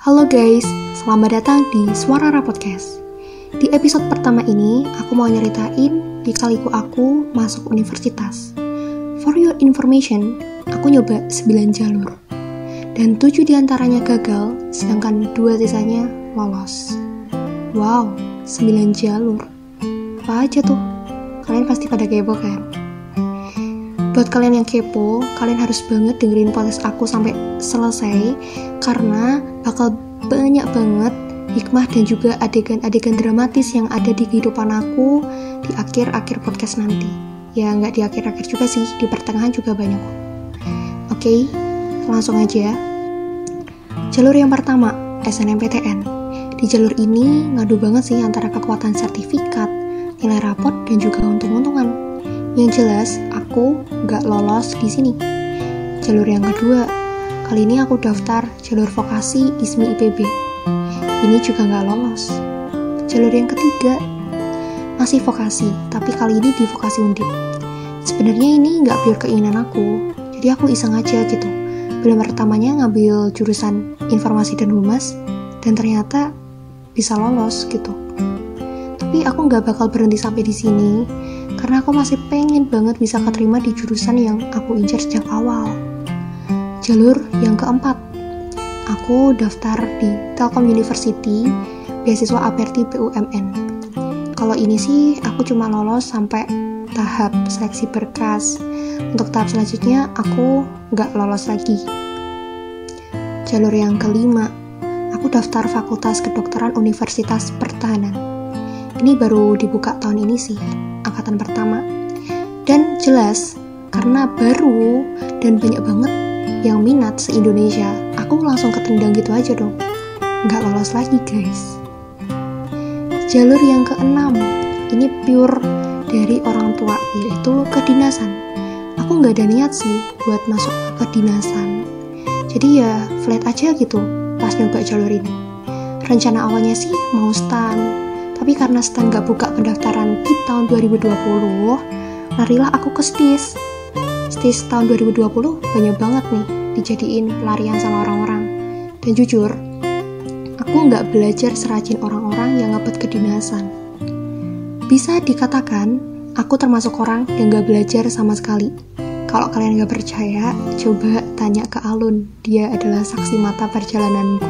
Halo guys, selamat datang di Suara Podcast. Di episode pertama ini, aku mau nyeritain di kaliku aku masuk universitas. For your information, aku nyoba 9 jalur. Dan 7 di antaranya gagal, sedangkan dua sisanya lolos. Wow, 9 jalur. Apa aja tuh? Kalian pasti pada kepo kan? Buat kalian yang kepo, kalian harus banget dengerin podcast aku sampai selesai karena bakal banyak banget hikmah dan juga adegan-adegan dramatis yang ada di kehidupan aku di akhir-akhir podcast nanti. Ya nggak di akhir-akhir juga sih, di pertengahan juga banyak. Oke, langsung aja. Jalur yang pertama, SNMPTN. Di jalur ini ngadu banget sih antara kekuatan sertifikat, nilai rapot, dan juga untung-untungan yang jelas, aku gak lolos di sini. Jalur yang kedua, kali ini aku daftar jalur vokasi ISMI IPB. Ini juga gak lolos. Jalur yang ketiga, masih vokasi, tapi kali ini di vokasi undip. Sebenarnya ini gak pure keinginan aku, jadi aku iseng aja gitu. Belum pertamanya ngambil jurusan informasi dan humas, dan ternyata bisa lolos gitu. Tapi aku gak bakal berhenti sampai di sini, karena aku masih pengen banget bisa keterima di jurusan yang aku incar sejak awal. Jalur yang keempat, aku daftar di Telkom University, beasiswa Aperti BUMN. Kalau ini sih aku cuma lolos sampai tahap seleksi berkas. Untuk tahap selanjutnya aku nggak lolos lagi. Jalur yang kelima, aku daftar Fakultas Kedokteran Universitas Pertahanan. Ini baru dibuka tahun ini sih angkatan pertama. Dan jelas karena baru dan banyak banget yang minat se-Indonesia aku langsung ketendang gitu aja dong. Nggak lolos lagi guys. Jalur yang keenam ini pure dari orang tua yaitu kedinasan. Aku nggak ada niat sih buat masuk ke kedinasan. Jadi ya flat aja gitu pas nyoba jalur ini. Rencana awalnya sih mau stand tapi karena Stan gak buka pendaftaran di tahun 2020, larilah aku ke STIS. STIS tahun 2020 banyak banget nih dijadiin pelarian sama orang-orang. Dan jujur, aku nggak belajar serajin orang-orang yang ngebet kedinasan. Bisa dikatakan, aku termasuk orang yang gak belajar sama sekali. Kalau kalian gak percaya, coba tanya ke Alun. Dia adalah saksi mata perjalananku.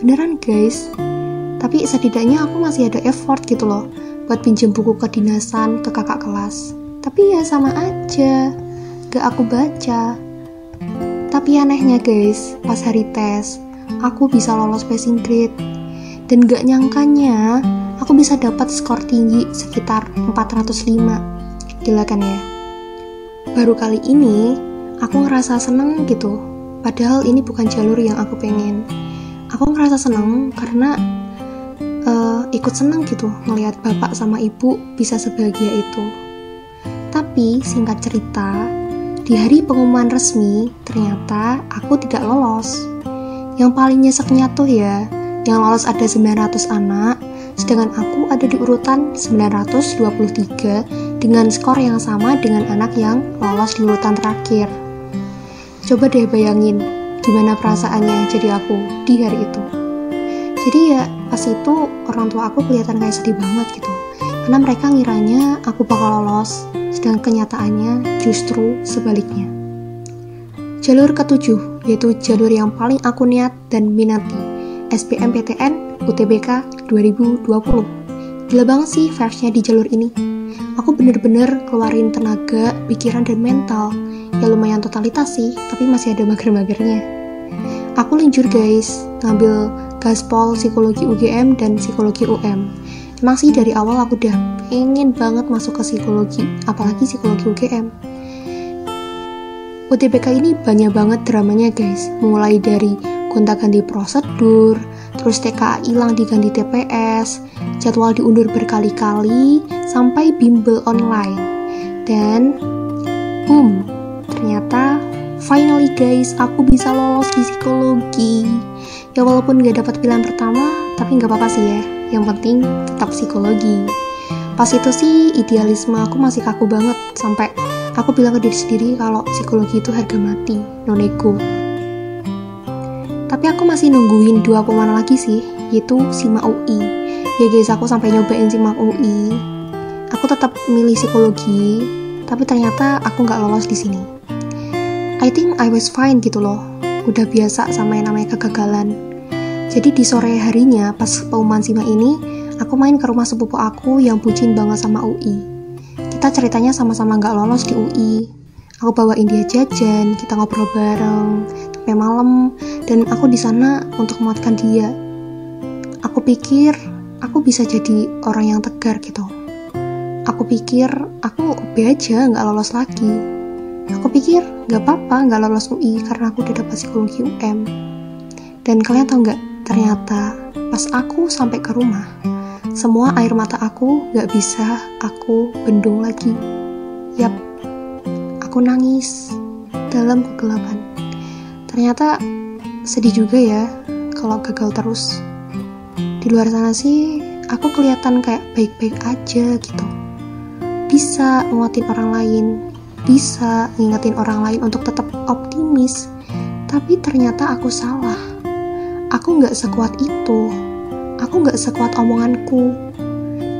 Beneran guys, tapi setidaknya aku masih ada effort gitu loh buat pinjem buku kedinasan ke kakak kelas. Tapi ya sama aja gak aku baca. Tapi anehnya guys pas hari tes aku bisa lolos passing grade dan gak nyangkanya aku bisa dapat skor tinggi sekitar 405 gila kan ya? Baru kali ini aku ngerasa seneng gitu. Padahal ini bukan jalur yang aku pengen. Aku ngerasa seneng karena uh, ikut senang gitu ngelihat bapak sama ibu bisa sebahagia itu. Tapi singkat cerita, di hari pengumuman resmi ternyata aku tidak lolos. Yang paling nyeseknya tuh ya, yang lolos ada 900 anak, sedangkan aku ada di urutan 923 dengan skor yang sama dengan anak yang lolos di urutan terakhir. Coba deh bayangin gimana perasaannya jadi aku di hari itu jadi ya pas itu orang tua aku kelihatan kayak sedih banget gitu. Karena mereka ngiranya aku bakal lolos sedang kenyataannya justru sebaliknya. Jalur ketujuh yaitu jalur yang paling aku niat dan minati SBMPTN UTBK 2020 gila banget sih vibes di jalur ini. Aku bener-bener keluarin tenaga, pikiran, dan mental. Ya lumayan totalitas sih tapi masih ada mager-magernya aku linjur guys ngambil gaspol psikologi UGM dan psikologi UM emang sih dari awal aku udah pengen banget masuk ke psikologi apalagi psikologi UGM UTBK ini banyak banget dramanya guys. Mulai dari gonta-ganti prosedur terus TKA hilang diganti TPS jadwal diundur berkali-kali sampai bimbel online. Dan boom ternyata finally guys aku bisa lolos di psikologi ya walaupun gak dapat pilihan pertama tapi nggak apa-apa sih ya yang penting tetap psikologi pas itu sih idealisme aku masih kaku banget sampai aku bilang ke diri sendiri kalau psikologi itu harga mati non ego Tapi aku masih nungguin dua pemain lagi sih, yaitu SIMA UI. Ya guys, aku sampai nyobain SIMA UI. Aku tetap milih psikologi, tapi ternyata aku nggak lolos di sini. I think I was fine gitu loh. Udah biasa sama yang namanya kegagalan. Jadi di sore harinya pas pengumuman SIMA ini, aku main ke rumah sepupu aku yang bucin banget sama UI. Kita ceritanya sama-sama nggak lolos di UI. Aku bawain dia jajan, kita ngobrol bareng, sampai malam dan aku di sana untuk menguatkan dia. Aku pikir aku bisa jadi orang yang tegar gitu. Aku pikir aku B aja nggak lolos lagi. Aku pikir nggak apa-apa nggak lolos UI karena aku udah dapat psikologi UM. Dan kalian tau nggak? Ternyata pas aku sampai ke rumah, semua air mata aku nggak bisa aku bendung lagi. Yap, aku nangis dalam kegelapan. Ternyata sedih juga ya kalau gagal terus. Di luar sana sih aku kelihatan kayak baik-baik aja gitu. Bisa nguatin orang lain, bisa ngingetin orang lain untuk tetap optimis. Tapi ternyata aku salah. Aku nggak sekuat itu. Aku nggak sekuat omonganku.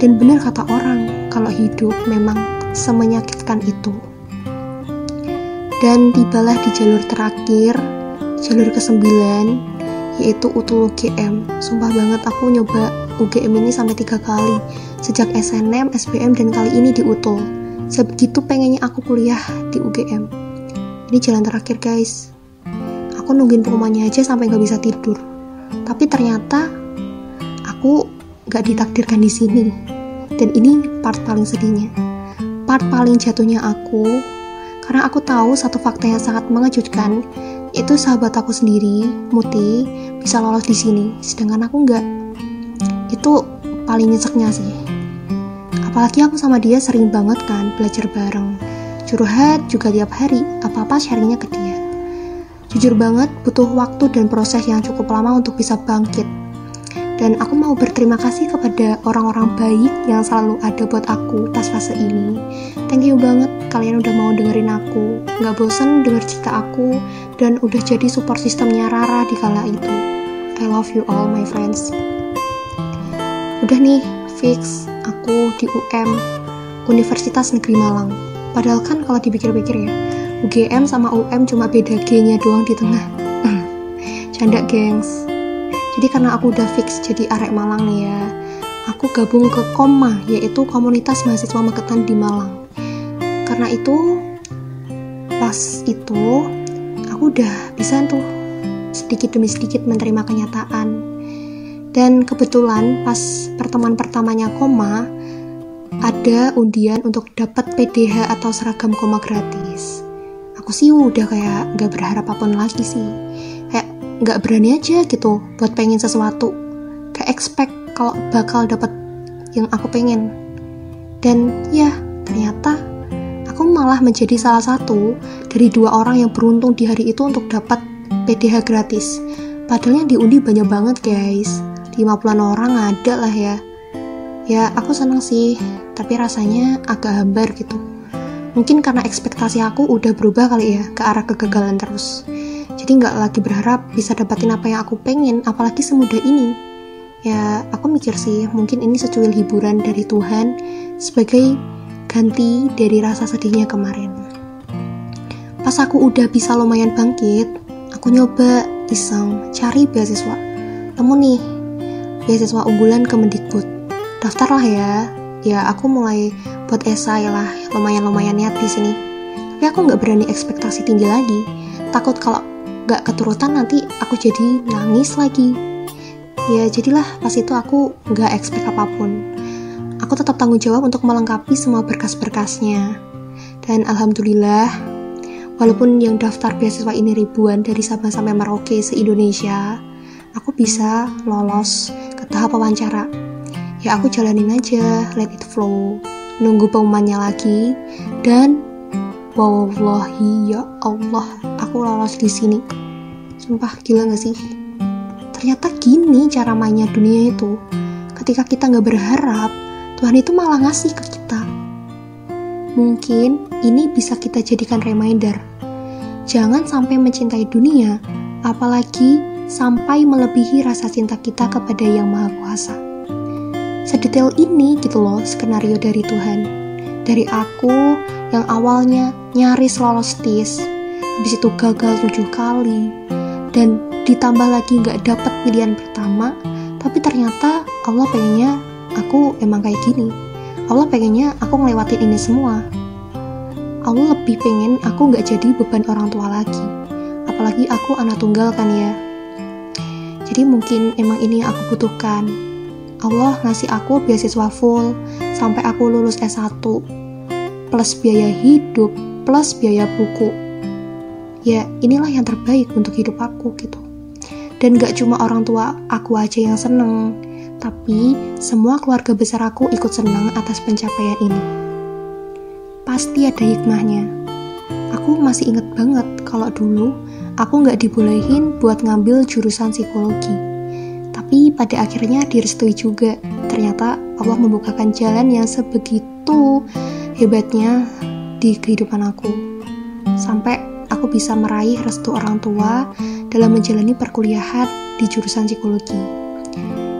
Dan benar kata orang, kalau hidup memang semenyakitkan itu. Dan tibalah di jalur terakhir jalur ke-9 yaitu UTUL UGM sumpah banget aku nyoba UGM ini sampai tiga kali sejak SNM, SBM, dan kali ini di UTUL sebegitu pengennya aku kuliah di UGM ini jalan terakhir guys. Aku nungguin pengumumannya aja sampai gak bisa tidur. Tapi ternyata aku gak ditakdirkan di sini. Dan ini part paling sedihnya. Part paling jatuhnya aku karena aku tahu satu fakta yang sangat mengejutkan. Itu sahabat aku sendiri, Muti, bisa lolos di sini, sedangkan aku enggak. Itu paling nyeseknya sih. Apalagi aku sama dia sering banget kan belajar bareng. Curhat juga tiap hari, apa-apa sharingnya ke dia. Jujur banget, butuh waktu dan proses yang cukup lama untuk bisa bangkit dan aku mau berterima kasih kepada orang-orang baik yang selalu ada buat aku pas fase ini. Thank you banget kalian udah mau dengerin aku, nggak bosen denger cerita aku, dan udah jadi support sistemnya Rara di kala itu. I love you all my friends. Udah nih, fix aku di UM, Universitas Negeri Malang. Padahal kan kalau dipikir-pikir ya, UGM sama UM cuma beda G-nya doang di tengah. Canda gengs jadi karena aku udah fix jadi arek Malang nih ya aku gabung ke Koma yaitu komunitas mahasiswa Magetan di Malang karena itu pas itu aku udah bisa tuh sedikit demi sedikit menerima kenyataan dan kebetulan pas pertemuan pertamanya Koma ada undian untuk dapat PDH atau seragam koma gratis. Aku sih udah kayak gak berharap apa pun lagi sih. Nggak berani aja gitu buat pengen sesuatu. Kayak expect kalau bakal dapet yang aku pengen. Dan ya ternyata aku malah menjadi salah satu dari dua orang yang beruntung di hari itu untuk dapat PDH gratis. Padahal yang diundi banyak banget guys 50an orang ada lah ya. Ya aku seneng sih tapi rasanya agak hambar gitu. Mungkin karena ekspektasi aku udah berubah kali ya ke arah kegagalan terus. Jadi nggak lagi berharap bisa dapatin apa yang aku pengen apalagi semudah ini. Ya aku mikir sih mungkin ini secuil hiburan dari Tuhan sebagai ganti dari rasa sedihnya kemarin. Pas aku udah bisa lumayan bangkit aku nyoba iseng cari beasiswa. Temu nih beasiswa unggulan ke Mendikbud. Daftar lah ya. Ya aku mulai buat esai lah. Lumayan-lumayan niat di sini. Tapi aku nggak berani ekspektasi tinggi lagi. Takut kalau gak keturutan nanti aku jadi nangis lagi. Ya jadilah. Pas itu aku gak expect apa pun. Aku tetap tanggung jawab untuk melengkapi semua berkas-berkasnya. Dan alhamdulillah walaupun yang daftar beasiswa ini ribuan dari Sabang sampai Merauke se-Indonesia aku bisa lolos tahap wawancara. Ya aku jalanin aja let it flow. Nunggu pengumumannya lagi. Dan wallahi ya Allah aku lolos di sini. Sumpah gila gak sih? Ternyata gini cara mainnya dunia itu. Ketika kita nggak berharap Tuhan itu malah ngasih ke kita. Mungkin ini bisa kita jadikan reminder. Jangan sampai mencintai dunia apalagi sampai melebihi rasa cinta kita kepada Yang Maha Kuasa. Sedetail ini gitu loh skenario dari Tuhan. Dari aku yang awalnya nyaris lolos tes, habis itu gagal tujuh kali, dan ditambah lagi nggak dapat pilihan pertama, tapi ternyata Allah pengennya aku emang kayak gini. Allah pengennya aku ngelewatin ini semua. Allah lebih pengen aku nggak jadi beban orang tua lagi. Apalagi aku anak tunggal kan ya. Jadi mungkin emang ini yang aku butuhkan. Allah ngasih aku beasiswa full sampai aku lulus S1 plus biaya hidup plus biaya buku. Ya inilah yang terbaik untuk hidup aku gitu. Dan gak cuma orang tua aku aja yang seneng tapi semua keluarga besar aku ikut senang atas pencapaian ini. Pasti ada hikmahnya. Aku masih inget banget kalau dulu aku gak dibolehin buat ngambil jurusan psikologi tapi pada akhirnya direstui juga ternyata Allah membukakan jalan yang sebegitu hebatnya di kehidupan aku sampai aku bisa meraih restu orang tua dalam menjalani perkuliahan di jurusan psikologi.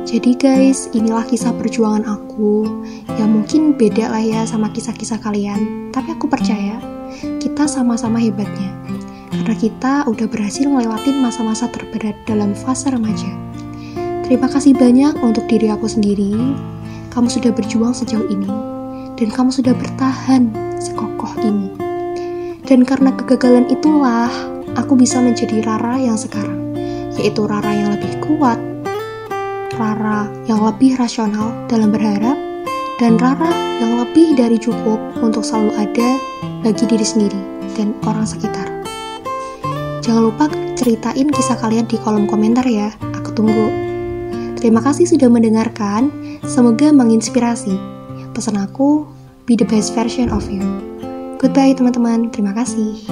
Jadi guys, inilah kisah perjuangan aku yang mungkin beda lah ya sama kisah-kisah kalian. Tapi aku percaya kita sama-sama hebatnya. Karena kita udah berhasil ngelewatin masa-masa terberat dalam fase remaja. Terima kasih banyak untuk diri aku sendiri. Kamu sudah berjuang sejauh ini. Dan kamu sudah bertahan sekokoh ini. Dan karena kegagalan itulah aku bisa menjadi Rara yang sekarang, yaitu Rara yang lebih kuat, Rara yang lebih rasional dalam berharap, dan Rara yang lebih dari cukup untuk selalu ada bagi diri sendiri dan orang sekitar. Jangan lupa ceritain kisah kalian di kolom komentar ya, aku tunggu. Terima kasih sudah mendengarkan, semoga menginspirasi. Pesan aku, be the best version of you. Goodbye teman-teman, terima kasih.